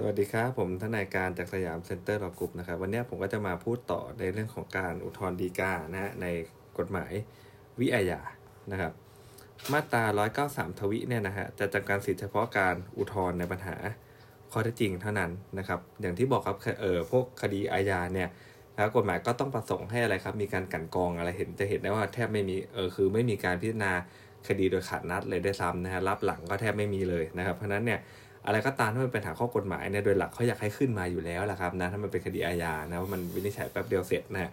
สวัสดีครับ ผมทนายการจาก Siam Center Law Group นะครับ วันนี้ผมก็จะมาพูดต่อในเรื่องของการอุทธรณ์ฎีกานะฮะในกฎหมายวิอาญานะครับ มาตรา 193 ทวิเนี่ยนะฮะจะจำกัดสิทธิเฉพาะการอุทธรณ์ในปัญหาข้อเท็จจริงเท่านั้นนะครับ อย่างที่บอกครับเออพวกคดีอาญาเนี่ยแล้วกฎหมายก็ต้องประสงค์ให้อะไรครับ มีการกลั่นกรองอะไรเห็นจะเห็นได้ว่าแทบไม่มีเออคือไม่มีการพิจารณาคดีโดยขาดนัดเลยด้วยซ้ำนะฮะลับหลังก็แทบไม่มีเลยนะครับ เพราะนั้นเนี่ย อะไรก็ตามที่มันเป็นปัญหาข้อกฎหมายเนี่ยโดยหลักเขาอยากให้ขึ้นมาอยู่แล้วแหละครับนะถ้ามันเป็นคดีอาญานะว่ามันวินิจฉัยแป๊บเดียวเสร็จนะ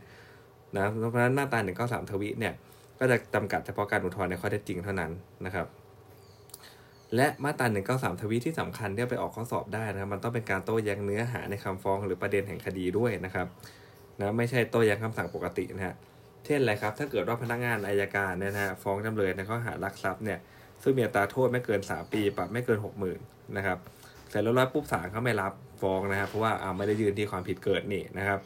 นะเพราะฉะนั้นมาตราหนึ่งก็สามทวิเนี่ยก็จะจำกัดเฉพาะการอุทธรณ์ในข้อเท็จจริงเท่านั้นนะครับและมาตราหนึ่งก็สามทวิที่สำคัญที่ไปออกข้อสอบได้นะครับ มันต้องเป็นการโต้แย้งเนื้อหาในคำฟ้องหรือประเด็นแห่งคดีด้วยนะครับนะไม่ใช่โต้แย้งคำสั่งปกตินะฮะเช่นอะไรครับ ถ้าเกิดว่าพนักงานอายการเนี่ยนะฮะฟ้องจำเลยในข้อหารักทรัพย์เนี่ย ซึ่งมีอัตราโทษไม่เกิน 3 ปี ปรับไม่เกิน 60,000นะครับเสร็จแล้วร้อยปุ๊บศาลเขาไม่รับฟ้องนะครับ เพราะว่าอ่าไม่ได้ยืนที่ความผิดเกิดนี่นะครับ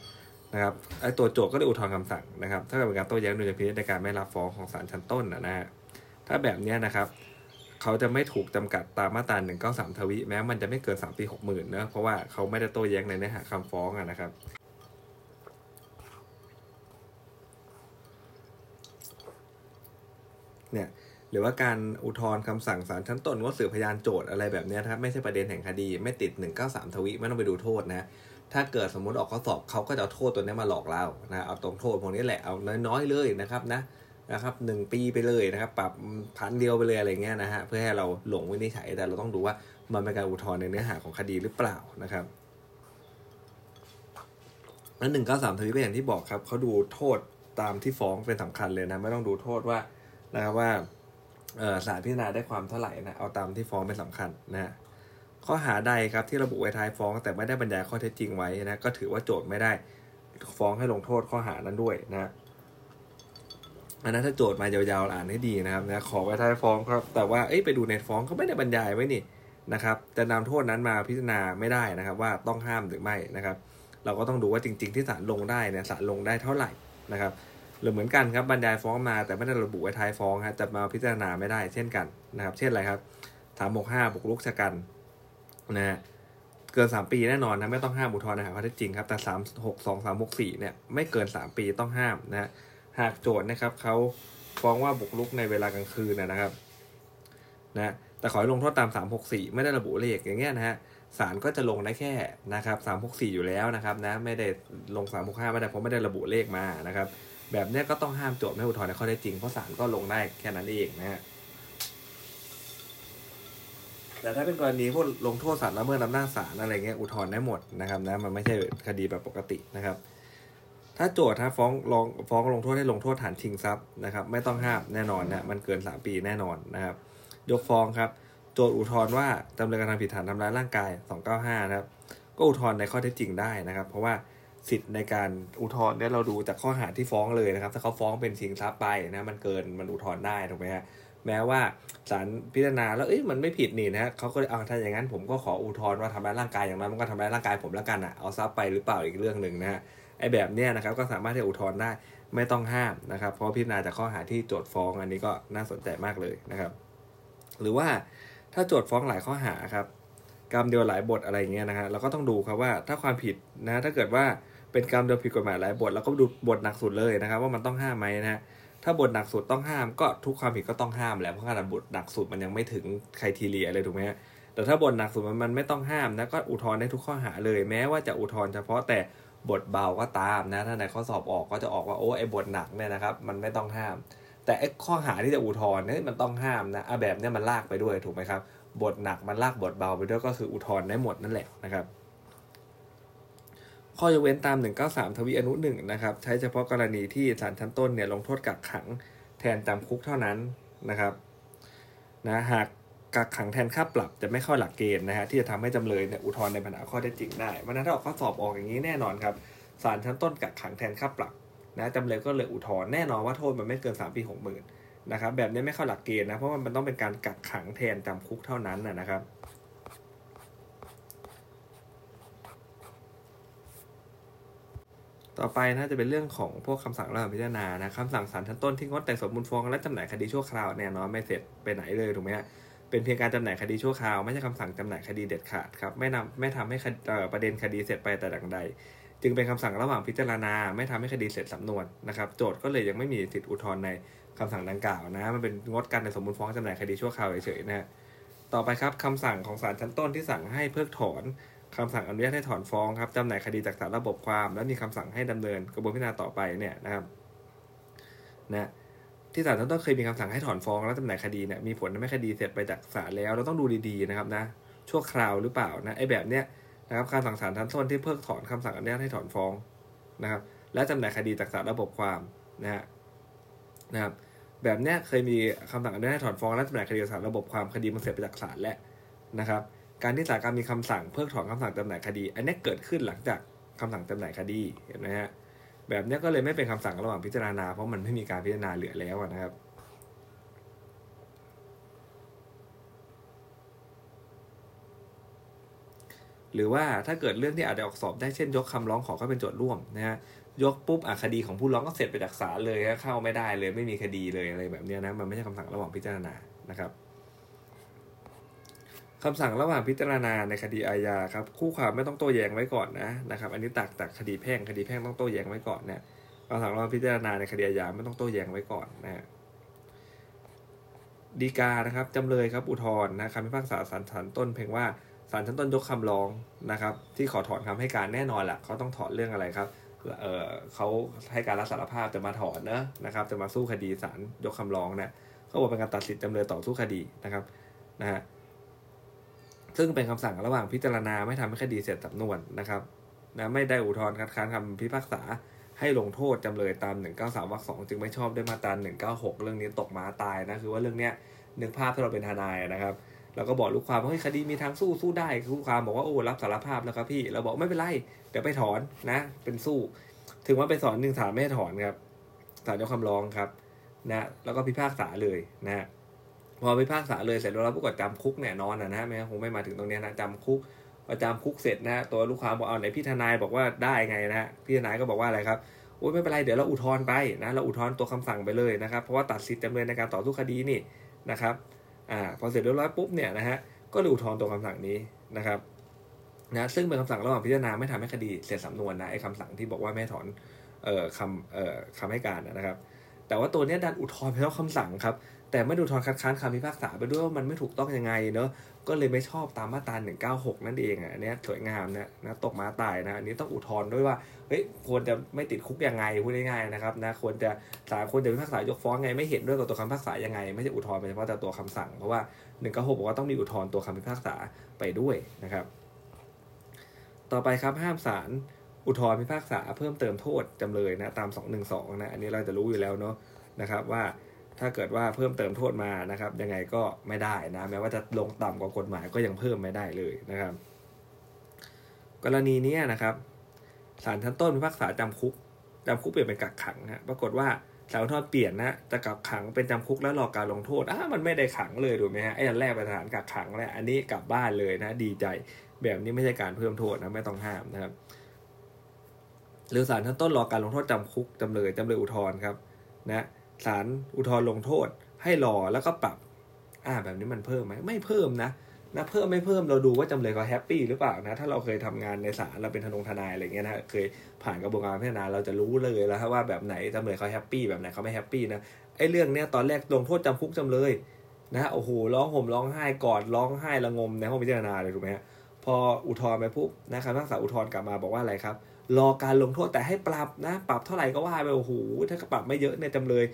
นะครับไอ้ตัวโจทก,ก็ได้อุทธรณ์คำสั่งนะครับถ้าเกิดเป็นการโต้แย้งดุลยพินิจในการไม่รับฟ้องของศาลชั้นต้นนะฮะถ้าแบบนี้นะครับเขาจะไม่ถูกจำกัดตามมาตรา1 9 3 ทวิ แม้มันจะไม่เกิน 3 ปี 60,000นะเพราะว่าเขาไม่ได้โต้แย้งในเนื้อหาคำฟ้องนะครับ เนี่ย หรือว่าการอุทธรณ์คำสั่งศาลชั้นต้นว่าสืบพยานโจทย์อะไรแบบนี้นะครับไม่ใช่ประเด็นแห่งคดีไม่ติด 193 ทวิไม่ต้องไปดูโทษนะถ้าเกิดสมมติออกข้อสอบเขาก็จะเอาโทษตัวนี้มาหลอกเรานะเอาตรงโทษพวกนี้แหละเอาน้อยๆเลยนะครับนะนะครับหนึ่งปีไปเลยนะครับปรับพันเดียวไปเลยอะไรเงี้ยนะฮะเพื่อให้เราหลงวินิจฉัยแต่เราต้องดูว่ามันเป็นการอุทธรณ์ในเนื้อหาของคดีหรือเปล่านะครับแล้วหนึ่งเก้าสามทวิก็อย่างที่บอกครับเขาดูโทษตามที่ฟ้องเป็นสำคัญเลยนะไม่ต้องดูโทษว่านะครับว่า ศาลพิจารณาได้ความเท่าไหร่นะเอาตามที่ฟ้องเป็นสำคัญนะข้อหาใดครับที่ระบุไว้ท้ายฟ้องแต่ไม่ได้บรรยายข้อเท็จจริงไว้นะก็ถือว่าโจทย์ไม่ได้ฟ้องให้ลงโทษข้อหานั้นด้วยนะอันนั้นถ้าโจทย์มายาวๆอ่านให้ดีนะครับนะขอไว้ท้ายฟ้องครับ แต่ว่าเอ้ยไปดูในฟ้องเขาไม่ได้บรรยายไว้นี่นะครับจะนำโทษนั้นมาพิจารณาไม่ได้นะครับ ว่าต้องห้ามหรือไม่นะครับ เราก็ต้องดูว่าจริง ๆ ที่ศาลลงได้เนี่ยศาลลงได้เท่าไหร่นะครับ หรือเหมือนกันครับบรรยายฟ้องมาแต่ไม่ได้ระบุไว้ท้ายฟ้องฮะจะมาพิจารณาไม่ได้เช่นกันนะครับ เช่นอะไรครับสามหกห้าบุกรุกชะกันนะฮะเกินสามปีแน่นอนนะไม่ต้องห้ามอุทธรณ์นะครข้อเท็จจริงครับแต่สามหกสองสามหกสี่เนี่ยไม่เกินสามปีต้องห้ามนะหากโจทย์นะครับเขาฟ้องว่าบุกรุกในเวลากลางคืนนะครับนะแต่ขอให้ลงโทษตามสามหกสี่ไม่ได้ระบุเลขอย่างเงี้ยนะฮะศาลก็จะลงได้แค่นะครับสามหกสี่อยู่แล้วนะครับนะไม่ได้ลงสามหกห้าไม่ได้เพราะไม่ได้ระบุเลขมานะครับ แบบนี้ก็ต้องห้ามโจทย์ไม่อุทธรณ์ในข้อเท็จจริงเพราะศาลก็ลงได้แค่นั้นเองนะฮะแต่ถ้าเป็นกรณีพวกลงโทษศาลละเมิดอำนาจศาลอะไรเงี้ยอุทธรณ์ได้หมดนะครับนะมันไม่ใช่คดีแบบปกตินะครับ ถ้าโจทย์ถ้าฟ้องลองฟ้องลงโทษให้ลงโทษฐานชิงทรัพย์นะครับ ไม่ต้องห้ามแน่นอนนะมันเกิน 3 ปีแน่นอนนะครับ ยกฟ้องครับ โจทย์อุทธรณ์ว่าจำเลยกระทำผิดฐานทำร้ายร่างกาย 295 นะครับ ก็อุทธรณ์ในข้อเท็จจริงได้นะครับ เพราะว่า สิทธิ์ในการอุทธรณ์เนี่ยเราดูจากข้อหาที่ฟ้องเลยนะครับ ถ้าเขาฟ้องเป็นชิงทรัพย์ไปนะมันเกินมันอุทธรณ์ได้ถูกไหมฮะแม้ว่าศาลพิจารณาแล้วเอ้ยมันไม่ผิดนี่นะฮะเขาก็เอาถ้าอย่างนั้นผมก็ขออุทธรณ์ว่าทำร้ายร่างกายอย่างนั้นมันก็ทำร้ายร่างกายผมแล้วกันอะเอาทรัพย์ไปหรือเปล่าอีกเรื่องหนึ่งนะฮะไอ้แบบเนี้ยนะครับก็สามารถที่จะอุทธรณ์ได้ไม่ต้องห้ามนะครับ เพราะพิจารณาจากข้อหาที่โจทย์ฟ้องอันนี้ก็น่าสนใจมากเลยนะครับ หรือว่าถ้าโจทย์ฟ้องหลายข้อหาครับ กรรมเดียวหลายบทอะไรเงี้ยนะฮะเราก็ต้องดูครับว่าถ้าความผิดนะถ้าเกิดว่าเป็นกรรมเดียวผิดกฎหมายหลายบทแล้วก็ดูบทหนักสุดเลยนะครับ ว่ามันต้องห้ามไหมนะฮะถ้าบทหนักสุดต้องห้ามก็ทุกความผิดก็ต้องห้ามแหละเพราะขนาดบทหนักสุดมันยังไม่ถึงใครทีเรียเลยถูกไหมฮะแต่ถ้าบทหนักสุดมันมันไม่ต้องห้ามนะก็อุทธรณ์ได้ทุกข้อหาเลย แม้ว่าจะอุทธรณ์เฉพาะแต่บทเบาก็ตามนะถ้าในข้อสอบออกก็จะออกว่าโอ้ไอ้บทหนักเนี่ยนะครับ มันไม่ต้องห้าม แต่ไอ้ข้อหาที่จะอุทธรณ์เนี่ยมันต้องห้ามนะแบบเนี้ยมันลากไปด้วยถูกไหมครับ บทหนักมันลากบทเบาไปด้วยก็คืออุทธรณ์ได้หมดนั่นแหละนะครับ ข้อยกเว้นตาม 193 ทวีอนุหนึ่งนะครับ ใช้เฉพาะกรณีที่ศาลชั้นต้นเนี่ยลงโทษกักขังแทนจำคุกเท่านั้นนะครับนะหากกักขังแทนค่าปรับจะไม่เข้าหลักเกณฑ์นะฮะที่จะทำให้จำเลยเนี่ยอุทธรณ์ในปัญหาข้อเท็จจริงได้วันนั้นถ้าออกข้อสอบออกอย่างนี้แน่นอนครับศาลชั้นต้นกักขังแทนค่าปรับนะจำเลยก็เลยอุทธรณ์แน่นอนว่าโทษมันไม่เกิน3ปี6 0,000น นะครับแบบนี้ไม่เข้าหลักเกณฑ์นะเพราะมันต้องเป็นการกักขังแทนจำคุกเท่านั้นนะครับต่อไปนะจะเป็นเรื่องของพวกคำสั่งระหว่างพิจารณานะคำสั่งศาลชั้นต้นที่งดแต่สมมูลฟ้องและจำหน่ายคดีชั่วคราวแน่นอนไม่เสร็จไปไหนเลยถูกไหมฮะเป็นเพียงการจำหน่ายคดีชั่วคราวไม่ใช่คำสั่งจำหน่ายคดีเด็ดขาดครับไม่นำไม่ทำให้ประเด็นคดีเสร็จไปแต่อย่างใด จึงเป็นคำสั่งระหว่างพิจารณา ไม่ทำให้คดีเสร็จสำนวนนะครับ โจทย์ก็เลยยังไม่มีสิทธิอุทธรณ์ใน คำสั่งดังกล่าวนะ มันเป็นงดการในสมมูลฟ้องจำหน่ายคดีชั่วคราวเฉยๆนะต่อไปครับคำสั่งของศาลชั้นต้นที่สั่งให้เพิกถอนคำสั่งอนุญาตให้ถอนฟ้องครับจำหน่ายคดีจากสารระบบความ แล้วมีคำสั่งให้ดำเนินกระบวนพิจารณาต่อไปเนี่ยนะครับนะที่ศาลชั้นต้นเคยมีคำสั่งให้ถอนฟ้องแล้วจำหน่ายคดีเนี่ยมีผลทำให้คดีเสร็จไปจากศาลแล้วเราต้องดูดีๆนะครับนะชั่วคราวหรือเปล่านะไอ้แบบเนี้ยนะครับการสั่งศาลชั้นต้นที่เพิกถอนคำสั่งอนุญาตให้ถอนฟ้องนะครับและจำหน่ายคดีจากสารระบบความนะฮะนะครับ แบบเนี้ยเคยมีคำสั่งอนุญาตให้ถอนฟ้องและจำหน่ายคดีสารระบบความคดีมันเสร็จไปจากศาลแล้วนะครับ การที่ศาลการมีคำสั่งเพิกถอนคำสั่งจำหน่ายคดี อันนี้เกิดขึ้นหลังจากคำสั่งจำหน่ายคดีเห็นไหมฮะแบบนี้ก็เลยไม่เป็นคำสั่งระหว่างพิจารณาเพราะมันไม่มีการพิจารณาเหลือแล้วนะครับ หรือว่าถ้าเกิดเรื่องที่อาจจะออกสอบได้เช่นยกคำร้องขอเข้าเป็นโจทย์ร่วมนะฮะยกปุ๊บอะคดีของผู้ร้องก็เสร็จไปจากศาลเลยเข้าไม่ได้เลยไม่มีคดีเลยอะไรแบบนี้นะมันไม่ใช่คำสั่งระหว่างพิจารณานะครับคำสั่งระหว่างพิจารณาในคดีอาญาครับคู่ความไม่ต้องโต้แย้งไว้ก่อนนะนะครับอันนี้ตักจากคดีแพ่งคดีแพ่งต้องโต้แย้งไว้ก่อนเนี่ยคำสั่งระหว่างพิจารณาในคดีอาญาไม่ต้องโต้แย้งไว้ก่อนนะดีกานะครับจำเลยครับอุทธรณ์นะคำพิพากษาศาลชั้นต้นเพียงว่า ศาลชั้นต้นยกคำร้องนะครับ ที่ขอถอนคำให้การแน่นอนแหละเขาต้องถอนเรื่องอะไรครับเออเขาให้การรับสารภาพจะมาถอนเนอะนะครับ จะมาสู้คดีศาลยกคำร้องเนี่ยเขาบอกเป็นการตัดสิทธิจำเลยต่อสู้คดีนะครับนะฮะซึ่งเป็นคำสั่งระหว่างพิจารณาไม่ทำให้คดีเสร็จสำนวนนะครับนะไม่ได้อุทธรณ์คัดค้านคำพิพากษาให้ลงโทษจำเลยตาม 193วรรคสองจึงไม่ชอบด้วยมาตรา196 เรื่องนี้ตกม้าตายนะคือว่าเรื่องเนี้ยนึกภาพถ้าเราเป็นทนายนะครับ เราก็บอกลูกความว่าเฮ้ยคดีมีทางสู้สู้ได้ลูกความบอกว่าโอ้รับสารภาพแล้วครับพี่เราบอกไม่เป็นไรเดี๋ยวไปถอนนะ เป็นสู้ ถึงว่าไปสอนหนึ่งศาลไม่ให้ถอนครับศาลยกคำร้องครับนะแล้วก็พิพากษาเลยนะพอพิพากษาเลยเสร็จแล้วผู้กดจำคุกแน่นอนนะนะไม่คงไม่มาถึงตรงนี้นะจำคุกพอจำคุกเสร็จนะตัวลูกความบอกเอาไหนพี่ทนายบอกว่าได้ไงนะพี่ทนายก็บอกว่าอะไรครับโอ้ยไม่เป็นไรเดี๋ยวเราอุทธรณ์ไปนะเราอุทธรณ์ตัวคำสั่งไปเลยนะครับ เพราะว่าตัดสิทธิ์จำเลยในการต่อสู้คดีนี่นะครับ อ่าพอเสร็จเรียบร้อยปุ๊บเนี่ยนะฮะก็เลยอุทธรณ์ตัวคำสั่งนี้นะครับนะซึ่งเป็นคำสั่งระหว่างพิจารณาไม่ทำให้คดีเสร็จสำนวนนะไอ้คำสั่งที่บอกว่าไม่ถอนเอ่อคำเอ่อคำให้การนะครับ แต่ว่าตัวนี้ดันอุทธรณ์ไปแล้วคำสั่งครับ แต่ไม่ดูทอนคัดค้านคำพิพากษาไปด้วยว่ามันไม่ถูกต้องยังไงเนอะก็เลยไม่ชอบตามมาตรา196 นั่นเองอะอันนี้สวยงามนะนะตกมาตายนะอันนี้ต้องอุทธรณ์ด้วยว่าเฮ้ยควรจะไม่ติดคุกยังไงพูดง่ายๆนะครับนะควรจะศาลควรจะพิพากษายกฟ้องไงไม่เห็นด้วยกับตัวคำพิพากษายังไง ไม่ใช่อุทธรณ์เฉพาะแต่ตัวคำสั่งเพราะว่า196บอกว่าต้องมีอุทธรณ์ตัวคำพิพากษาไปด้วยนะครับ ต่อไปครับห้ามศาลอุทธรณ์พิพากษาเพิ่มเติมโทษจำเลยนะตาม 212นะอันนี้เราจะรู้อยู่แล้วเนาะนะครับว่า ถ้าเกิดว่าเพิ่มเติมโทษมานะครับ ยังไงก็ไม่ได้นะแม้ว่าจะลงต่ำกว่ากฎหมายก็ยังเพิ่มไม่ได้เลยนะครับ กรณีนี้นะครับศาลชั้นต้นพิพากษาจำคุกจำคุกเปลี่ยนเป็นกักขังฮะปรากฏว่าศาลอุทธร์เปลี่ยนนะจะกักขังเป็นจำคุกแล้วรอการลงโทษอะมันไม่ได้ขังเลยถูกไหมฮะไอ้อันแรกป็นสถานกักขังแล้วอันนี้กลับบ้านเลยนะ ดีใจแบบนี้ไม่ใช่การเพิ่มโทษนะไม่ต้องห้ามนะครับ หรือศาลชั้นต้นรอการลงโทษจำคุกจำเลยจำเลยอุทธรณ์ครับ นะ ศาลอุทธรณ์ลงโทษ ให้รอแล้วก็ปรับ อ่า แบบนี้มันเพิ่มไหมไม่เพิ่มนะนะเพิ่มไม่เพิ่มเราดูว่าจำเลยเขา happy หรือเปล่านะถ้าเราเคยทำงานในศาลเราเป็นทนงทนายอะไรเงี้ยนะเคยผ่านกระบวนการพิจารณาเราจะรู้เลยแล้วว่าแบบไหนจำเลยเขา happy แบบไหนเขาไม่ happy นะไอ้เรื่องเนี้ยตอนแรกลงโทษจำคุกจำเลยนะโอ้โหร้องห่มร้องไห้กอดร้องไห้ระงมในห้องพิจารณาเลยถูกไหมฮะพออุทธรณ์ไปปุ๊บนะครับนักษาอุทธรณ์กลับมาบอกว่าอะไรครับ รอการลงโทษแต่ให้ปรับนะ ปรับเท่าไหร่ก็ว่าไปโอ้โหถ้าปรับไม่เยอะเนี่ยจำเลย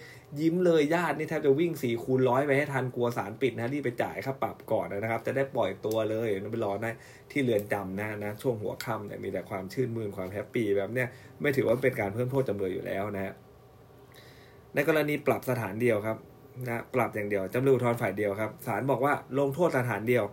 ยิ้มเลยญาตินี่แทบจะวิ่งสี่คูณร้อยไปให้ทันกลัวศาลปิดนะรีบไปจ่ายค่าปรับก่อนนะครับ จะได้ปล่อยตัวเลยนไปรอนะที่เรือนจำนะนะช่วงหัวค่ำเนี่ยมีแต่ความชื่นมื่นความแฮปปี้แบบเนี้ยไม่ถือว่าเป็นการเพิ่มโทษจำเลยอยู่แล้วนะในกรณีปรับสถานเดียวครับนะปรับอย่างเดียวจำเลยอุทธรณ์ฝ่ายเดียวครับศาลบอกว่าลงโทษสถานเดียว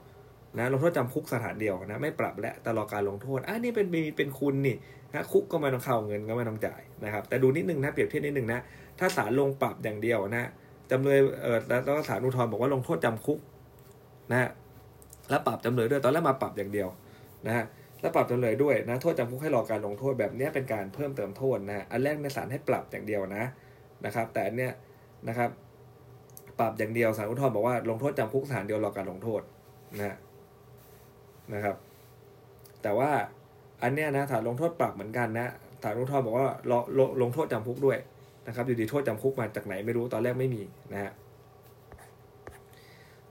นะลงโทษจำคุกสถานเดียวนะไม่ปรับและตลอการลงโทษอะนี่เป็นมีเป็นคุณนี่ นะคุกก็ไม่ต้องเข้าเงินก็ไม่ต้องจ่ายนะครับแต่ดูนิดนึงนะเปรียบเทียบนิดนึงนะถ้าศาลลงปรับอย่างเดียวนะจำเลยเออแล้วศาลอุทธรณ์บอกว่าลงโทษจำคุกนะแล้วปรับจำเลยด้วยตอนแรกมาปรับอย่างเดียวนะแล้วปรับจำเลยด้วยนะโทษจำคุกให้รอการลงโทษแบบนี้เป็นการเพิ่มเติมโทษนะอันแรกในศาลให้ปรับอย่างเดียวนะนะครับ แต่อันเนี้ยนะครับปรับอย่างเดียวศาลอุทธรณ์บอกว่าลงโทษจำคุกสถานเดียวรอการลงโทษนะนะครับ แต่ว่า อันเนี้ยนะฐานลงโทษปรับเหมือนกันนะฐานอุทธรณ์บอกว่าลลลงโทษจำคุกด้วยนะครับอยู่ดีโทษจำคุกมาจากไหนไม่รู้ตอนแรกไม่มีนะฮะ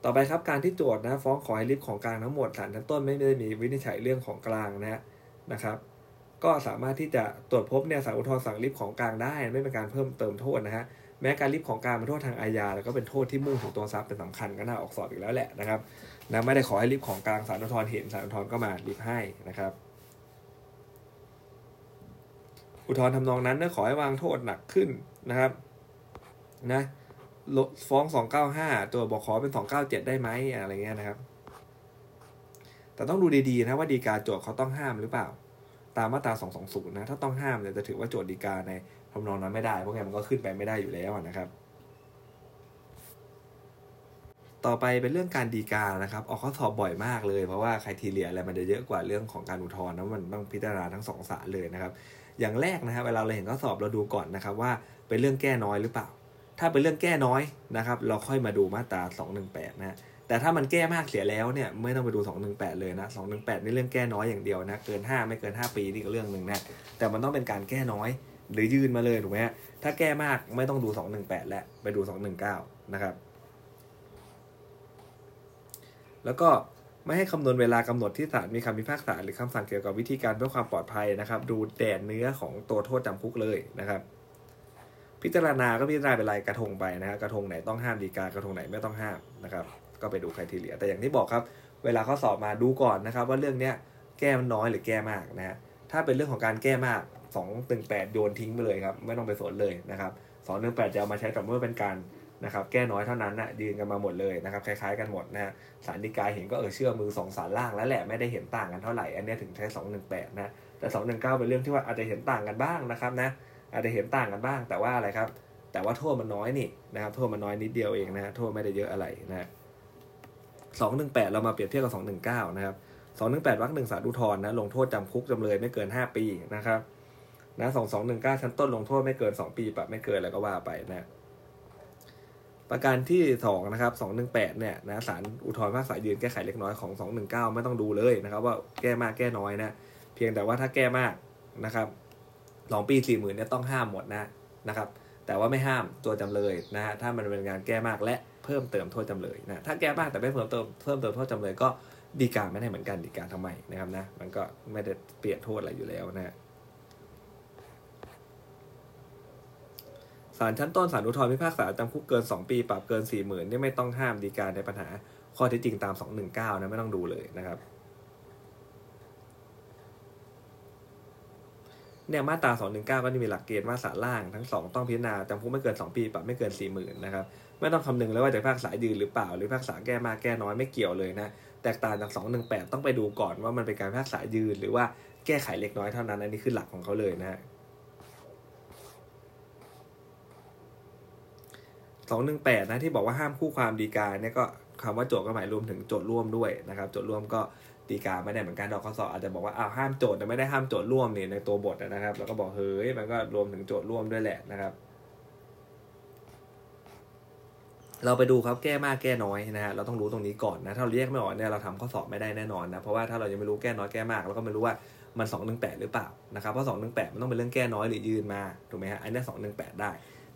ต่อไปครับการที่โจทย์นะฟ้องขอให้ริบของกลางทั้งหมดศาลชั้นต้นไม่ได้มีวินิจฉัยเรื่องของกลางนะฮะนะครับ ก็สามารถที่จะตรวจพบเนี่ยศาลอุทธรณ์สั่งริบของกลางได้ ไม่เป็นการเพิ่มเติมโทษนะฮะแม้การริบของกลางเป็นโทษทางอาญาแล้วก็เป็นโทษที่มุ่งถึงตัวทรัพย์เป็นสำคัญก็น่าออกสอบอีกแล้วแหละนะครับนะไม่ได้ขอให้ริบของกลางศาลอุทธรณ์เห็นศาลอุทธรณ์ก็มาริบให้นะครับ อุทธรณ์ทำนองนั้นนะขอให้วางโทษหนักขึ้นนะครับนะฟ้องสองเก้าห้าตัวบอกขอเป็นสองเก้าเจ็ดได้ไหมอะไรเงี้ยนะครับ แต่ต้องดูดีๆนะว่าดีกาโจทย์เขาต้องห้ามหรือเปล่า ตามมาตราสองสองศูนย์นะถ้าต้องห้ามเนี่ยจะถือว่าโจทย์ดีกาในทำนองนั้นไม่ได้เพราะงั้มันก็ขึ้นไปไม่ได้อยู่แล้วนะครับ ต่อไปเป็นเรื่องการดีกานะครับออกข้อสอบบ่อยมากเลยเพราะว่าใครทีเรียอะไรมันจะเยอะกว่าเรื่องของการอุทธรณ์นะมันต้องพิจารณาทั้งสองศาลเลยนะครับ อย่างแรกนะครับเวลาเราเห็นข้อสอบเราดูก่อนนะครับว่าเป็นเรื่องแก้น้อยหรือเปล่า ถ้าเป็นเรื่องแก้น้อยนะครับ เราค่อยมาดูมาตรา 218นะแต่ถ้ามันแก้มากเสียแล้วเนี่ยไม่ต้องไปดู 218 เลยนะ 218 นี่เรื่องแก้น้อยอย่างเดียวนะ เกิน 5 ไม่เกิน 5 ปีนี่ก็เรื่องหนึ่งนะ แต่มันต้องเป็นการแก้น้อย หรือยื่นมาเลยถูกไหมฮะถ้าแก้มากไม่ต้องดู 218 แล้วไปดู 219 นะครับ แล้วก็ ไม่ให้คำนวณเวลากำหนดที่ศาลมีคำพิพากษาหรือคำสั่งเกี่ยวกับวิธีการเพื่อความปลอดภัยนะครับ ดูแดนเนื้อของตัวโทษจำคุกเลยนะครับ พิจารณาก็พิจารณาเป็นรายกระทงไปนะครับกระทงไหนต้องห้ามดีกากระทงไหนไม่ต้องห้ามนะครับ ก็ไปดูใครทีเลียแต่อย่างที่บอกครับ เวลาเขาสอบมาดูก่อนนะครับ ว่าเรื่องเนี้ยแก้มันน้อยหรือแก้มากนะฮะถ้าเป็นเรื่องของการแก้มากสองตึงแปดโยนทิ้งไปเลยครับไม่ต้องไปสนเลยนะครับสองหนึ่งแปดจะเอามาใช้แต่เมื่อเป็นการ นะครับแก้น้อยเท่านั้นนะยืนกันมาหมดเลยนะครับคล้ายๆกันหมดนะสารดีกาเห็นก็เออเชื่อมือสองสารล่างแล้วแหละไม่ได้เห็นต่างกันเท่าไหร่อันนี้ถึงใช้สองหนึ่งแปดนะแต่สองหนึ่งเก้าเป็นเรื่องที่ว่าอาจจะเห็นต่างกันบ้างนะครับนะอาจจะเห็นต่างกันบ้างแต่ว่าอะไรครับ แต่ว่าโทษมันน้อยนี่นะครับโทษมันน้อยนิดเดียวเองนะโทษไม่ได้เยอะอะไรนะสองหนึ่งแปดเรามาเปรียบเทียบกับสองหนึ่งเก้านะครับสองหนึ่งแปดวรรคหนึ่งสารอุทธรณ์นะลงโทษจำคุกจำเลยไม่เกินห้าปีนะครับนะสองสองหนึ่งเก้าชั้นต้นลงโทษไม่เกินสองปีปรับไม่เกินอะไรก็ว่าไปนะ ประการที่สองนะครับสองหนึ่งแปดเนี่ยนะศาลอุทธรณ์ภาคษายยืนแก้ไขเล็กน้อยของสองหนึ่งเก้าไม่ต้องดูเลยนะครับว่าแก้มากแก้น้อยนะเพียงแต่ว่าถ้าแก้มากนะครับสองปีสี่หมื่นเนี่ยต้องห้ามหมดนะนะครับ แต่ว่าไม่ห้ามตัวจำเลยนะฮะถ้ามันเป็นการแก้มากและเพิ่มเติมโทษจำเลยนะถ้าแก้มากแต่ไม่เพิ่มเติมเพิ่มเติมโทษจำเลยก็ดีกาไม่ได้เหมือนกันดีกาทำไมนะครับนะมันก็ไม่ได้เปลี่ยนโทษอะไรอยู่แล้วนะฮะศาลชั้นต้นศาลอุทธรณ์พิพากษาจำคุกเกิน 2 ปี ปรับเกิน 4 0,000นี่ไม่ต้องห้ามดีการในปัญหาข้อเท็จจริงตาม 219 นะ ไม่ต้องดูเลยนะครับ เนี่ยมาตรา 219 ก็จะมีหลักเกณฑ์ว่าศาลล่างทั้งสองต้องพิจารณาจำคุกไม่เกิน 2 ปี ปรับไม่เกิน 40,000นะครับ ไม่ต้องคำนึงเลยว่าจะพิพากษายืนหรือเปล่า หรือพิพากษาแก้มากแก้น้อยไม่เกี่ยวเลยนะ แตกต่างจาก 218 ต้องไปดูก่อนว่ามันเป็นการพิพากษายืนหรือว่าแก้ไขเล็กน้อยเท่านั้น อันนี้คือหลักของเขาเลยนะ สองหนึ่งแปดนะที่บอกว่าห้ามคู่ความดีกาเนี่ยก็คำว่าโจทย์ก็หมายรวมถึงโจทย์ร่วมด้วยนะครับโจทย์ร่วมก็ดีกาไม่ได้เหมือนกันดอกข้อสอบอาจจะบอกว่าอ้าวห้ามโจทย์แต่ไม่ได้ห้ามโจทย์ร่วมนี่ในตัวบทนะครับ แล้วก็บอกเฮ้ยมันก็รวมถึงโจทย์ร่วมด้วยแหละนะครับ เราไปดูครับแก้มากแก้น้อยนะฮะเราต้องรู้ตรงนี้ก่อนนะถ้าเราแยกไม่ออกเนี่ยเราทำข้อสอบไม่ได้แน่นอนนะเพราะว่าถ้าเรายังไม่รู้แก้น้อยแก้มากเราก็ไม่รู้ว่ามันสองหนึ่งแปดหรือเปล่านะครับเพราะสองหนึ่งแปดมันต้องเป็นเรื่องแก้น้อยหรือยืนมาถูกไหมฮะอันนี้สองหนึ่งแปดได้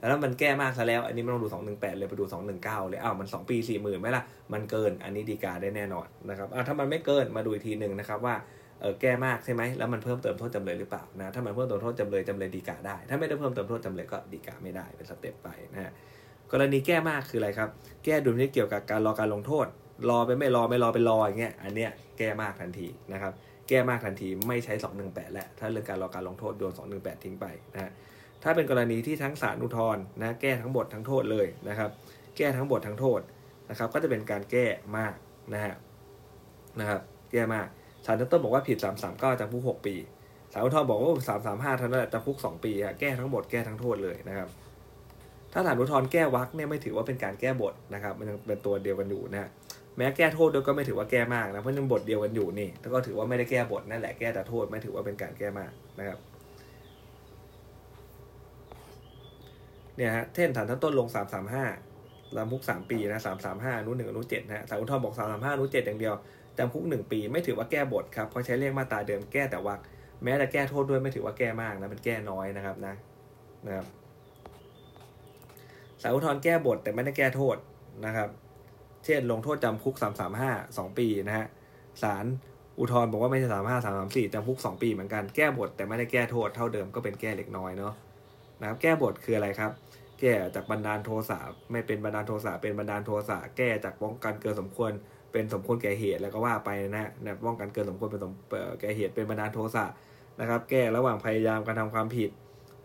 แต่ถ้ามันแก้มากซะแล้ว อันนี้ไม่ต้องดู 218 เลยไปดู 219 เลยอ้าวมัน 2 ปี 4 0,000ไหมล่ะ มันเกินอันนี้ดีกาได้แน่นอนนะครับอ้าวถ้ามันไม่เกินมาดูอีกทีหนึ่งนะครับว่าเออแก้มากใช่ไหมแล้วมันเพิ่มเติมโทษจำเลยหรือเปล่านะถ้ามันเพิ่มเติมโทษจำเลยจำเลยดีกาได้ ถ้าไม่ได้เพิ่มเติมโทษจำเลยก็ดีกาไม่ได้เป็นสเต็ปไปนะฮะกรณีแก้มากคืออะไรครับ แก้ดุลที่เกี่ยวกับการรอการลงโทษ รอไปไม่รอไม่รอไปรออย่างเงี้ยอันเนี้ยแก้มากทันทีนะครับแก้มากทันทีไม่ใช้ 218 แล้วถ้าเรื่องการรอการลงโทษโยน218 ทิ้งไปนะฮะ ถ้าเป็นกรณีที่ทั้งศาลอุทธรณ์นะแก้ทั้งบททั้งโทษเลยนะครับ แก้ทั้งบททั้งโทษนะครับ ก็จะเป็นการแก้มากนะฮะนะครับ แก้มากศาลชั้นต้นบอกว่าผิด 339จำคุก6ปีศาลอุทธรณ์บอกว่า335เท่านั้นจำคุก 2 ปีฮะแก้ทั้งบทแก้ทั้งโทษเลยนะครับ ถ้าศาลอุทธรณ์แก้วรรคเนี่ยไม่ถือว่าเป็นการแก้บทนะครับ มันยังเป็นตัวเดียวกันอยู่นะแม้แก้โทษด้วยก็ไม่ถือว่าแก้มากนะเพราะยังบทเดียวกันอยู่นี่แล้วก็ถือว่าไม่ได้แก้บทนั่นแหละแก้แต่โทษไม่ถือว่าเป็นการแก้มากนะครับ เนี่ยฮะเท่นฐานทั้งต้นลง 335จำคุกสามปีนะสามสามห้าอนุหนึ่งอนุเจ็ดนะสารอุทธรณ์บอกสามสามห้าอนุเจ็ดอย่างเดียวจำคุกหนึ่งปีไม่ถือว่าแก้บทครับเพราะใช้เลขมาตราเดิมแก้แต่วักแม้จะแก้โทษด้วยไม่ถือว่าแก้มากนะเป็นแก้น้อยนะครับนะนะครับสารอุทธรณ์แก้บทแต่ไม่ได้แก้โทษนะครับ เช่นลงโทษจำคุกสามสามห้าสองปีนะฮะศาลอุทธรณ์บอกว่าไม่ใช่สามห้าสามสามสี่จำคุกสองปีเหมือนกันแก้บทแต่ไม่ได้แก้โทษเท่าเดิมก็เป็นแก้เล็กน้อยเนาะ นะครับแก้บทคืออะไรครับ แก้จากบันดาลโทสะไม่เป็นบันดาลโทสะเป็นบันดาลโทสะแก้จากป้องกันเกินสมควร เป็นสมควรแก่เหตุแล้วก็ว่าไปนะนะป้องกันเกินสมควรเป็นสมแก่เหตุเป็นบันดาลโทสะนะครับ แก้ระหว่างพยายามการทำความผิด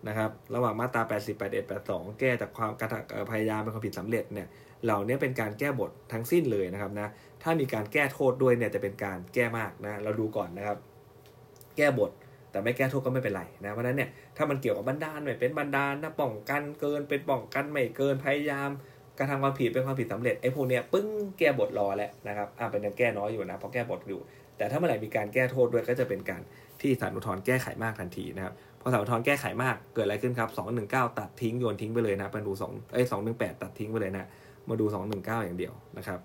นะครับ ระหว่างมาตรา 80 81 82 แก้จากความการพยายามเป็นความผิดสำเร็จเนี่ยเหล่านี้เป็นการแก้บททั้งสิ้นเลยนะครับนะถ้ามีการแก้โทษด้วยเนี่ยจะเป็นการแก้มากนะเราดูก่อนนะครับ แก้บท แต่ไม่แก้โทษก็ไม่เป็นไรนะเพราะนั้นเนี่ยถ้ามันเกี่ยวกับบันดาลไม่เป็นบันดาลนะป้องกันเกินเป็นป้องกันไม่เกินพยายามการทำความผิดเป็นความผิดสำเร็จไอ้พวกเนี้ยปึ้งแก้บทรอแล้วนะครับอ่าเป็นการแก้น้อยอยู่นะเพราะแก้บทอยู่ แต่ถ้าเมื่อไหร่มีการแก้โทษด้วยก็จะเป็นการที่ศาลอุทธรณ์แก้ไขมากทันทีนะครับพอศาลอุทธรณ์แก้ไขมากเกิดอะไรขึ้นครับ219 ตัดทิ้งโยนทิ้งไปเลยนะมาดู2เอ้ย218 ตัดทิ้งไปเลยนะมาดู 219 อย่างเดียวนะครับ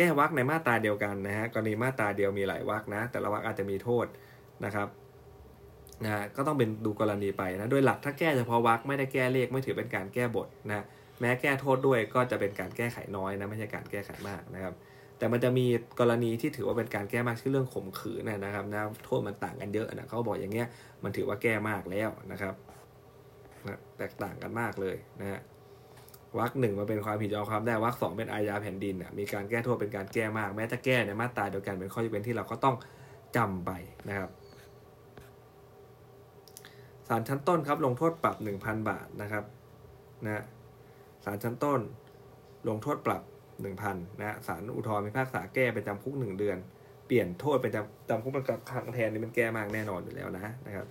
ก้วักในมาตราเดียวกันนะฮะกรณีมาตราเดียวมีหลายวักนะ แต่ละวักอาจจะมีโทษนะครับนะก็ต้องเป็นดูกรณีไปนะโดยหลักถ้าแก้เฉพาะวักไม่ได้แก้เลขไม่ถือเป็นการแก้บทนะแม้แก้โทษด้วยก็จะเป็นการแก้ไขน้อยนะไม่ใช่การแก้ไขมากนะครับ แต่มันจะมีกรณีที่ถือว่าเป็นการแก้มากคือเรื่องข่มขืนนะครับนะโทษมันต่างกันเยอะนะเขาบอกอย่างเงี้ยมันถือว่าแก้มากแล้วนะครับนะแตกต่างกันมากเลยนะฮะ วรรคหนึ่งมันเป็นความผิดยอมความได้วรรคสองเป็นอาญาแผ่นดินมีการแก้โทษเป็นการแก้มาก แม้จะแก้ในมาตราเดียวกันเป็นข้อยกเว้นที่เราก็ต้องจำไปนะครับศาลชั้นต้นครับลงโทษปรับหนึ่งพันบาทนะครับนะศาลชั้นต้นลงโทษปรับหนึ่งพันนะศาลอุทธรณ์พิพากษาแก้เป็นจำคุกหนึ่งเดือน เปลี่ยนโทษเป็นจำจำคุกเป็นขังแทนนี่มันแก้มากแน่นอนอยู่แล้วนะนะครับ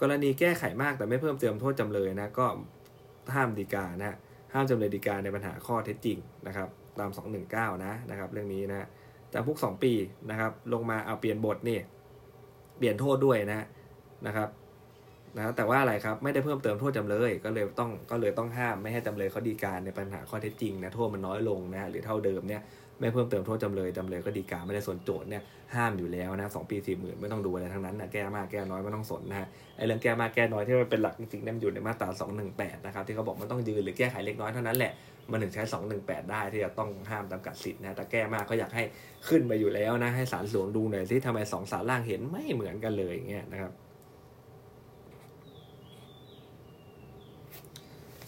กรณีแก้ไขมากแต่ไม่เพิ่มเติมโทษจำเลยนะก็ห้ามดีกานะห้ามจำเลยดีกาในปัญหาข้อเท็จจริงนะครับตาม 219 นะนะครับเรื่องนี้นะจำคุก 2 ปีนะครับลงมาเอาเปลี่ยนบทนี่เปลี่ยนโทษด้วยนะนะครับนะแต่ว่าอะไรครับไม่ได้เพิ่มเติมโทษจำเลยก็เลยต้องก็เลยต้องห้ามไม่ให้จำเลยเขาดีการในปัญหาข้อเท็จจริงนะโทษมันน้อยลงนะหรือเท่าเดิมเนี่ย ไม่เพิ่มเติมโทษจำเลยจำเลยก็ดีกาไม่ได้ส่วนโจทย์เนี่ยห้ามอยู่แล้วนะสองปีสี่หมื่นไม่ต้องดูอะไรทั้งนั้นนะแก้มากแก้น้อยไม่ต้องสนนะฮะไอ้เรื่องแก้มากแก้น้อยที่มันเป็นหลักจริงๆนี่นอยู่ในมาตรา218นะครับที่เขาบอกมันต้องยืนหรือแก้ไขเล็กน้อยเท่านั้นแหละมันถึงใช้ 218 ได้ที่จะต้องห้ามจำกัดสิทธิ์นะแต่แก้มากก็อยากให้ขึ้นไปอยู่แล้วนะให้ศาลสูงดูหน่อยสิทำไมสองศาลล่างเห็นไม่เหมือนกันเลยอย่างเงี้ยนะครับ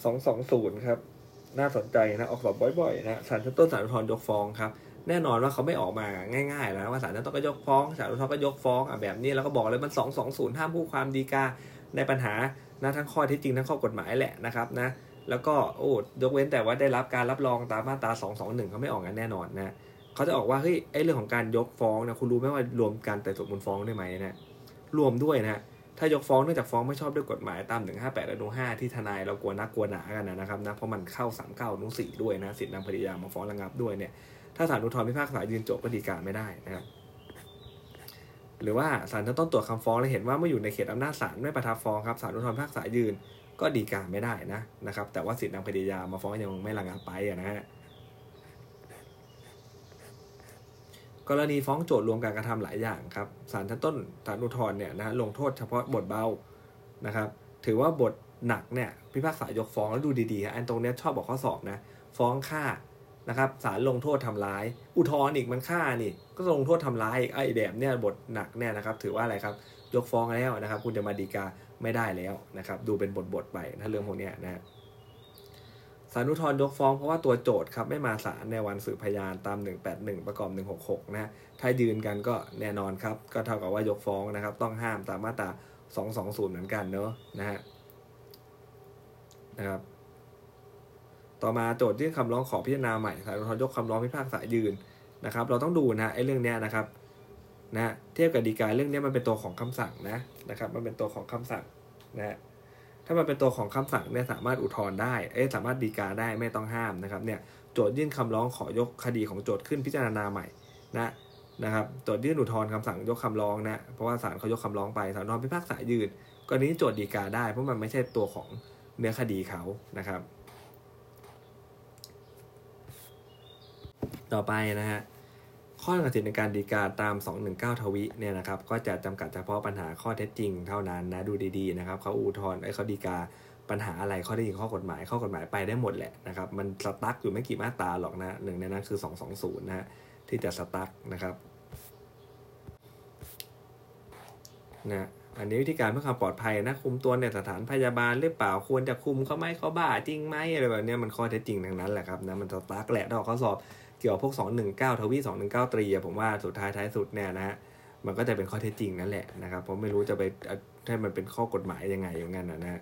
สองสองศูนย์ครับ น่าสนใจนะออกสอบบ่อยๆนะศาลชั้นต้นศาลอุทธรณ์ยกฟ้องครับแน่นอนว่าเขาไม่ออกมาง่ายๆแล้วว่าศาลชั้นต้นก็ยกฟ้องศาลอุทธรณ์ก็ยกฟ้องอะแบบนี้แล้วก็บอกเลยมันสองสองศูนย์ห้ามผู้ความดีกาในปัญหานะทั้งข้อที่จริงทั้งข้อกฎหมายแหละนะครับนะแล้วก็โอ้ยกเว้นแต่ว่าได้รับการรับรองตามมาตรา221เขาไม่ออกกันแน่นอนนะเขาจะออกว่าเฮ้ยไอ้เรื่องของการยกฟ้องนะคุณรู้ไหมว่ารวมการแต่สมมูลฟ้องได้ไหมนะรวมด้วยนะ ถ้ายกฟ้องเนื่องจากฟ้องไม่ชอบด้วยกฎหมายตามถึง58อนุ5ที่ทนายเรากลัวนักกลัวหนากันนะครับนะเพราะมันเข้า 39อนุ4ด้วยนะสิทธินำคดียามาฟ้องระงับด้วยเนี่ยถ้าศาลอุทธรณ์พิพากษายืนจบก็ดีการไม่ได้นะครับหรือว่าศาลจะต้องตรวจคำฟ้องและเห็นว่าเมื่ออยู่ในเขตอำนาจศาลไม่ประทับฟ้องครับศาลอุทธรณ์พิพากษายืนก็ดีการไม่ได้นะนะครับแต่ว่าสิทธินำคดียามาฟ้องยังไม่ระงับไปนะฮะ กรณีฟ้องโจทย์รวมการกระทำหลายอย่างครับศาลชั้นต้นศาลอุทธรณ์เนี่ยนะฮะลงโทษเฉพาะบทเบานะครับ ถือว่าบทหนักเนี่ยพิพากษายกฟ้องแล้วดูดีๆอันตรงเนี้ยชอบบอกข้อสอบนะฟ้องฆ่านะครับศาลลงโทษทำร้าย อุทธรณ์อีกมันฆ่านี่ก็ลงโทษทำร้ายไอ้แบบเนี่ยบทหนักเนี่ยนะครับ ถือว่าอะไรครับยกฟ้องแล้วนะครับ คุณจะมาดีกาไม่ได้แล้วนะครับ ดูเป็นบทๆไปถ้าเรื่องพวกเนี้ยนะ ศาลอุทธรยกฟ้องเพราะว่าตัวโจทย์ครับไม่มาศาลในวันสืบพยานตาม 181 ประกอบ 166นะถ้ายืนกันก็แน่นอนครับ ก็เท่ากับว่ายกฟ้องนะครับ ต้องห้ามตามมาตรา 220 เหมือนกันเนอะนะฮะนะครับ ต่อมาโจทย์ยื่นคำร้องขอพิจารณาใหม่ศาลอุทธรยกคำร้องพิพากษายืนนะครับ เราต้องดูนะไอ้เรื่องเนี้ยนะครับนะเทียบกับดีกาเรื่องนี้มันเป็นตัวของคำสั่งนะนะครับ มันเป็นตัวของคำสั่งนะฮะ ถ้ามันเป็นตัวของคำสั่งเนี่ยสามารถอุทธรณ์ได้ เอ๊สามารถดีกาได้ไม่ต้องห้ามนะครับเนี่ยโจทยื่นคำร้องขอยกคดีของโจทขึ้นพิจารณาใหม่นะนะครับโจทยื่นอุทธรณ์คำสั่งยกคำร้องนะเพราะว่าศาลเขายกคำร้องไปศาลอุทธรณ์พิพากษายืนกรณีโจทย์ดีกาได้เพราะมันไม่ใช่ตัวของเนื้อคดีเขานะครับ ต่อไปนะฮะ ข้อจำกัดสิทธิในการดีกาตาม 219 ทวิเนี่ยนะครับก็จะจำกัดเฉพาะปัญหาข้อเท็จจริงเท่านั้นนะดูดีๆนะครับเขาอุทธรณ์ไอ้เขาดีกาปัญหาอะไรข้อเท็จจริงข้อกฎหมายข้อกฎหมายไปได้หมดแหละนะครับมันสตั๊กอยู่ไม่กี่มาตราหรอกนะหนึ่งในนั้นคือ 220 นะฮะที่จะสตั๊กนะครับนะอันนี้วิธีการเพื่อความปลอดภัยนะคุมตัวในสถานพยาบาลหรือเปล่าควรจะคุมเขาไหมเขาบ้าจริงไหมอะไรแบบนี้มันข้อเท็จจริงทั้งนั้นแหละครับนะมันสตั๊กแหละถ้าข้อสอบ เกี่ยวกับพวก 219 ทวี 219 ตรีผมว่าสุดท้ายท้ายสุดเนี่ยนะฮะมันก็จะเป็นข้อเท็จจริงนั่นแหละนะครับผมไม่รู้จะไปให้มันเป็นข้อกฎหมายยังไงอย่างนั้นนะฮะ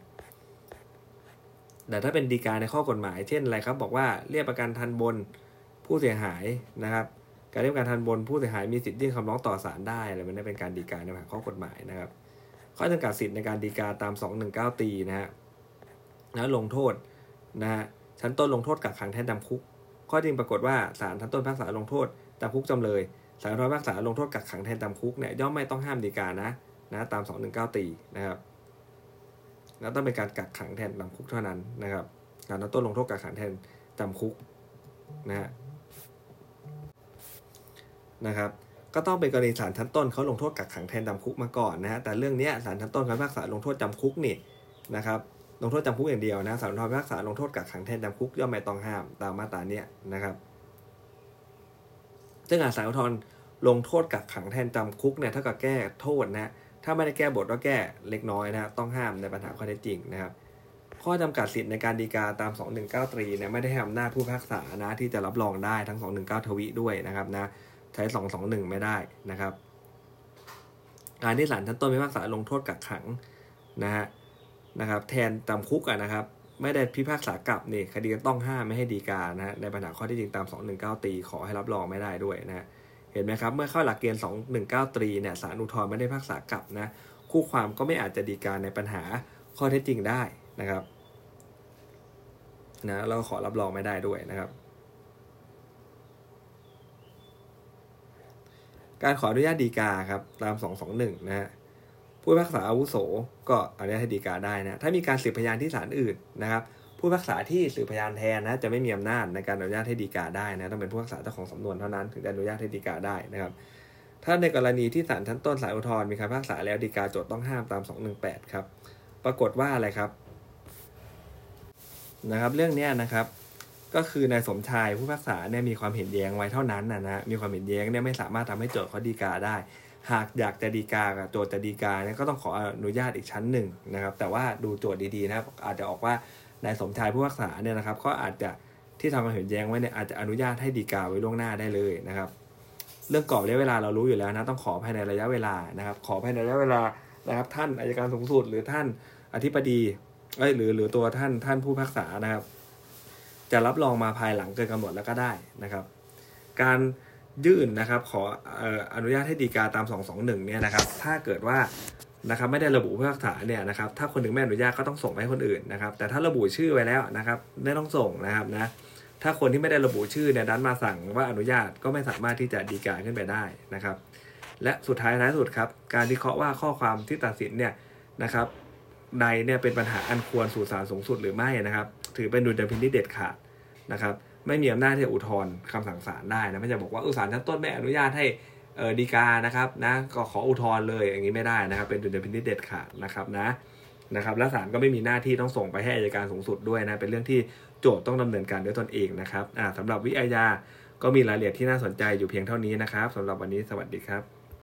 แต่ถ้าเป็นดีการในข้อกฎหมาย เช่นอะไรครับ บอกว่าเรียกประกันทันบนผู้เสียหายนะครับ การเรียกประกันทันบนผู้เสียหายมีสิทธิ์ยื่นคำร้องต่อศาลได้อะไรมันได้เป็นการดีการในทางข้อกฎหมายนะครับ ข้อจำกัดสิทธิ์ในการดีกาตาม 219 ตีนะฮะแล้วลงโทษนะฮะชั้นต้นลงโทษกักขังแทนจำคุก ข้อจริงปรากฏว่าศาลชั้นต้นพิพากษาลงโทษจำคุกจำเลยศาลอุทธรพิพากษาลงโทษกักขังแทนจำคุกเนี่ยย่อมไม่ต้องห้ามดีกานะนะตาม 219 ตีนะครับแล้วต้องเป็นการกักขังแทนจำคุกเท่านั้นนะครับศาลชั้นต้นลงโทษกักขังแทนจำคุกนะฮะนะครับก็ต้องเป็นกรณีศาลชั้นต้นเขาลงโทษกักขังแทนจำคุกมาก่อนนะฮะแต่เรื่องนี้ศาลชั้นต้นเขาพิพากษาลงโทษจำคุกนี่นะครับ ลงโทษจำคุกอย่างเดียวนะศาลอุทธรพิพากษาลงโทษกักขังแทนจำคุกย่อมไม่ต้องห้ามตามมาตราเนี้ยนะครับ ซึ่งอาศาลอุทธรลงโทษกักขังแทนจำคุกเนี่ยเท่ากับแก้โทษนะถ้าไม่ได้แก้บทก็แก้เล็กน้อยนะต้องห้ามในปัญหาข้อเท็จจริงนะครับ ข้อจำกัดสิทธิ์ในการดีกาตาม 219 ตรีเนี่ยไม่ได้ให้อำนาจผู้พิพากษานะที่จะรับรองได้ทั้ง 219 ทวีด้วยนะครับนะใช้ 221 ไม่ได้นะครับ การที่ศาลชั้นต้นพิพากษาลงโทษกักขังนะฮะ นะครับแทนจำคุกอะนะครับไม่ได้พิพากษากลับนี่คดีต้องห้ามไม่ให้ดีกานะฮะในปัญหาข้อที่จริงตาม 219 ตีขอให้รับรองไม่ได้ด้วยนะฮะเห็นไหมครับ เมื่อเข้าหลักเกณฑ์ 219 ตรีเนี่ยศาลอุทธรณ์ไม่ได้พิพากษากลับนะคู่ความก็ไม่อาจจะดีกาในปัญหาข้อเท็จจริงได้นะครับนะเราขอรับรองไม่ได้ด้วยนะครับ การขออนุญาตดีกาครับตาม 221 นะฮะ ผู้พิพากษาอาวุโสก็อนุญาตให้ดีกาได้นะถ้ามีการสืบพยานที่ศาลอื่นนะครับ ผู้พิพากษาที่สืบพยานแทนนะจะไม่มีอำนาจในการอนุญาตให้ดีกาได้นะต้องเป็นผู้พิพากษาเจ้าของสำนวนเท่านั้นถึงจะอนุญาตให้ดีกาได้นะครับ ถ้าในกรณีที่ศาลชั้นต้นศาลอุทธรณ์มีคำพิพากษาแล้วดีกาโจทย์ต้องห้ามตาม 218 ครับ ปรากฏว่าอะไรครับนะครับเรื่องนี้นะครับก็คือนายสมชายผู้พิพากษาเนี่ยมีความเห็นแย้งไว้เท่านั้นนะนะมีความเห็นแย้งเนี่ยไม่สามารถทำให้โจทย์เขาดีกาได้ หากอยากจะดีกากับโจทย์จะดีกาเนี่ยก็ต้องขออนุญาตอีกชั้นหนึ่งนะครับ แต่ว่าดูโจทย์ดีๆนะครับอาจจะออกว่านายสมชายผู้พิพากษาเนี่ยนะครับ ก็อาจจะที่ทำความเห็นแย้งไว้เนี่ยอาจจะอนุญาตให้ดีกาไว้ล่วงหน้าได้เลยนะครับ เรื่องกรอบระยะเวลาเรารู้อยู่แล้วนะต้องขอภายในระยะเวลานะครับ ขอภายในระยะเวลานะครับ ท่านอายการสูงสุดหรือท่านอธิบดีเอ้ยหรือหรือตัวท่านท่านผู้พิพากษานะครับ จะรับรองมาภายหลังเกินกำหนดแล้วก็ได้นะครับ การ ยื่นนะครับขออนุญาตให้ดีกาตาม 221เนี่ยนะครับถ้าเกิดว่านะครับไม่ได้ระบุผู้พิพากษาเนี่ยนะครับถ้าคนหนึ่งไม่อนุญาตก็ต้องส่งไปให้คนอื่นนะครับแต่ถ้าระบุชื่อไว้แล้วนะครับไม่ต้องส่งนะครับนะถ้าคนที่ไม่ได้ระบุชื่อเนี่ยดันมาสั่งว่าอนุญาตก็ไม่สามารถที่จะดีกาขึ้นไปได้นะครับ และสุดท้ายท้ายสุดครับการวิเคราะห์ว่าข้อความที่ตัดสินเนี่ยนะครับใดเนี่ยเป็นปัญหาอันควรสู่ศาลสูงสุดหรือไม่นะครับ ถือเป็นดุลยพินิจเด็ดขาดนะครับ ไม่มีอำนาจที่จะอุทธรณ์คำสั่งศาลได้นะไม่จะบอกว่าอุศาลชั้นต้นไม่อนุญาตให้เออดีกานะครับนะก็ขออุทธรณ์เลยอย่างนี้ไม่ได้นะครับ เป็นดุลยพินิจเด็ดขาดนะครับนะนะครับและศาลก็ไม่มีหน้าที่ต้องส่งไปให้อัยการสูงสุดด้วยนะเป็นเรื่องที่โจทย์ต้องดำเนินการด้วยตนเองนะครับอ่าสำหรับวิอาญาก็มีรายละเอียดที่น่าสนใจอยู่เพียงเท่านี้นะครับสำหรับวันนี้สวัสดีครับ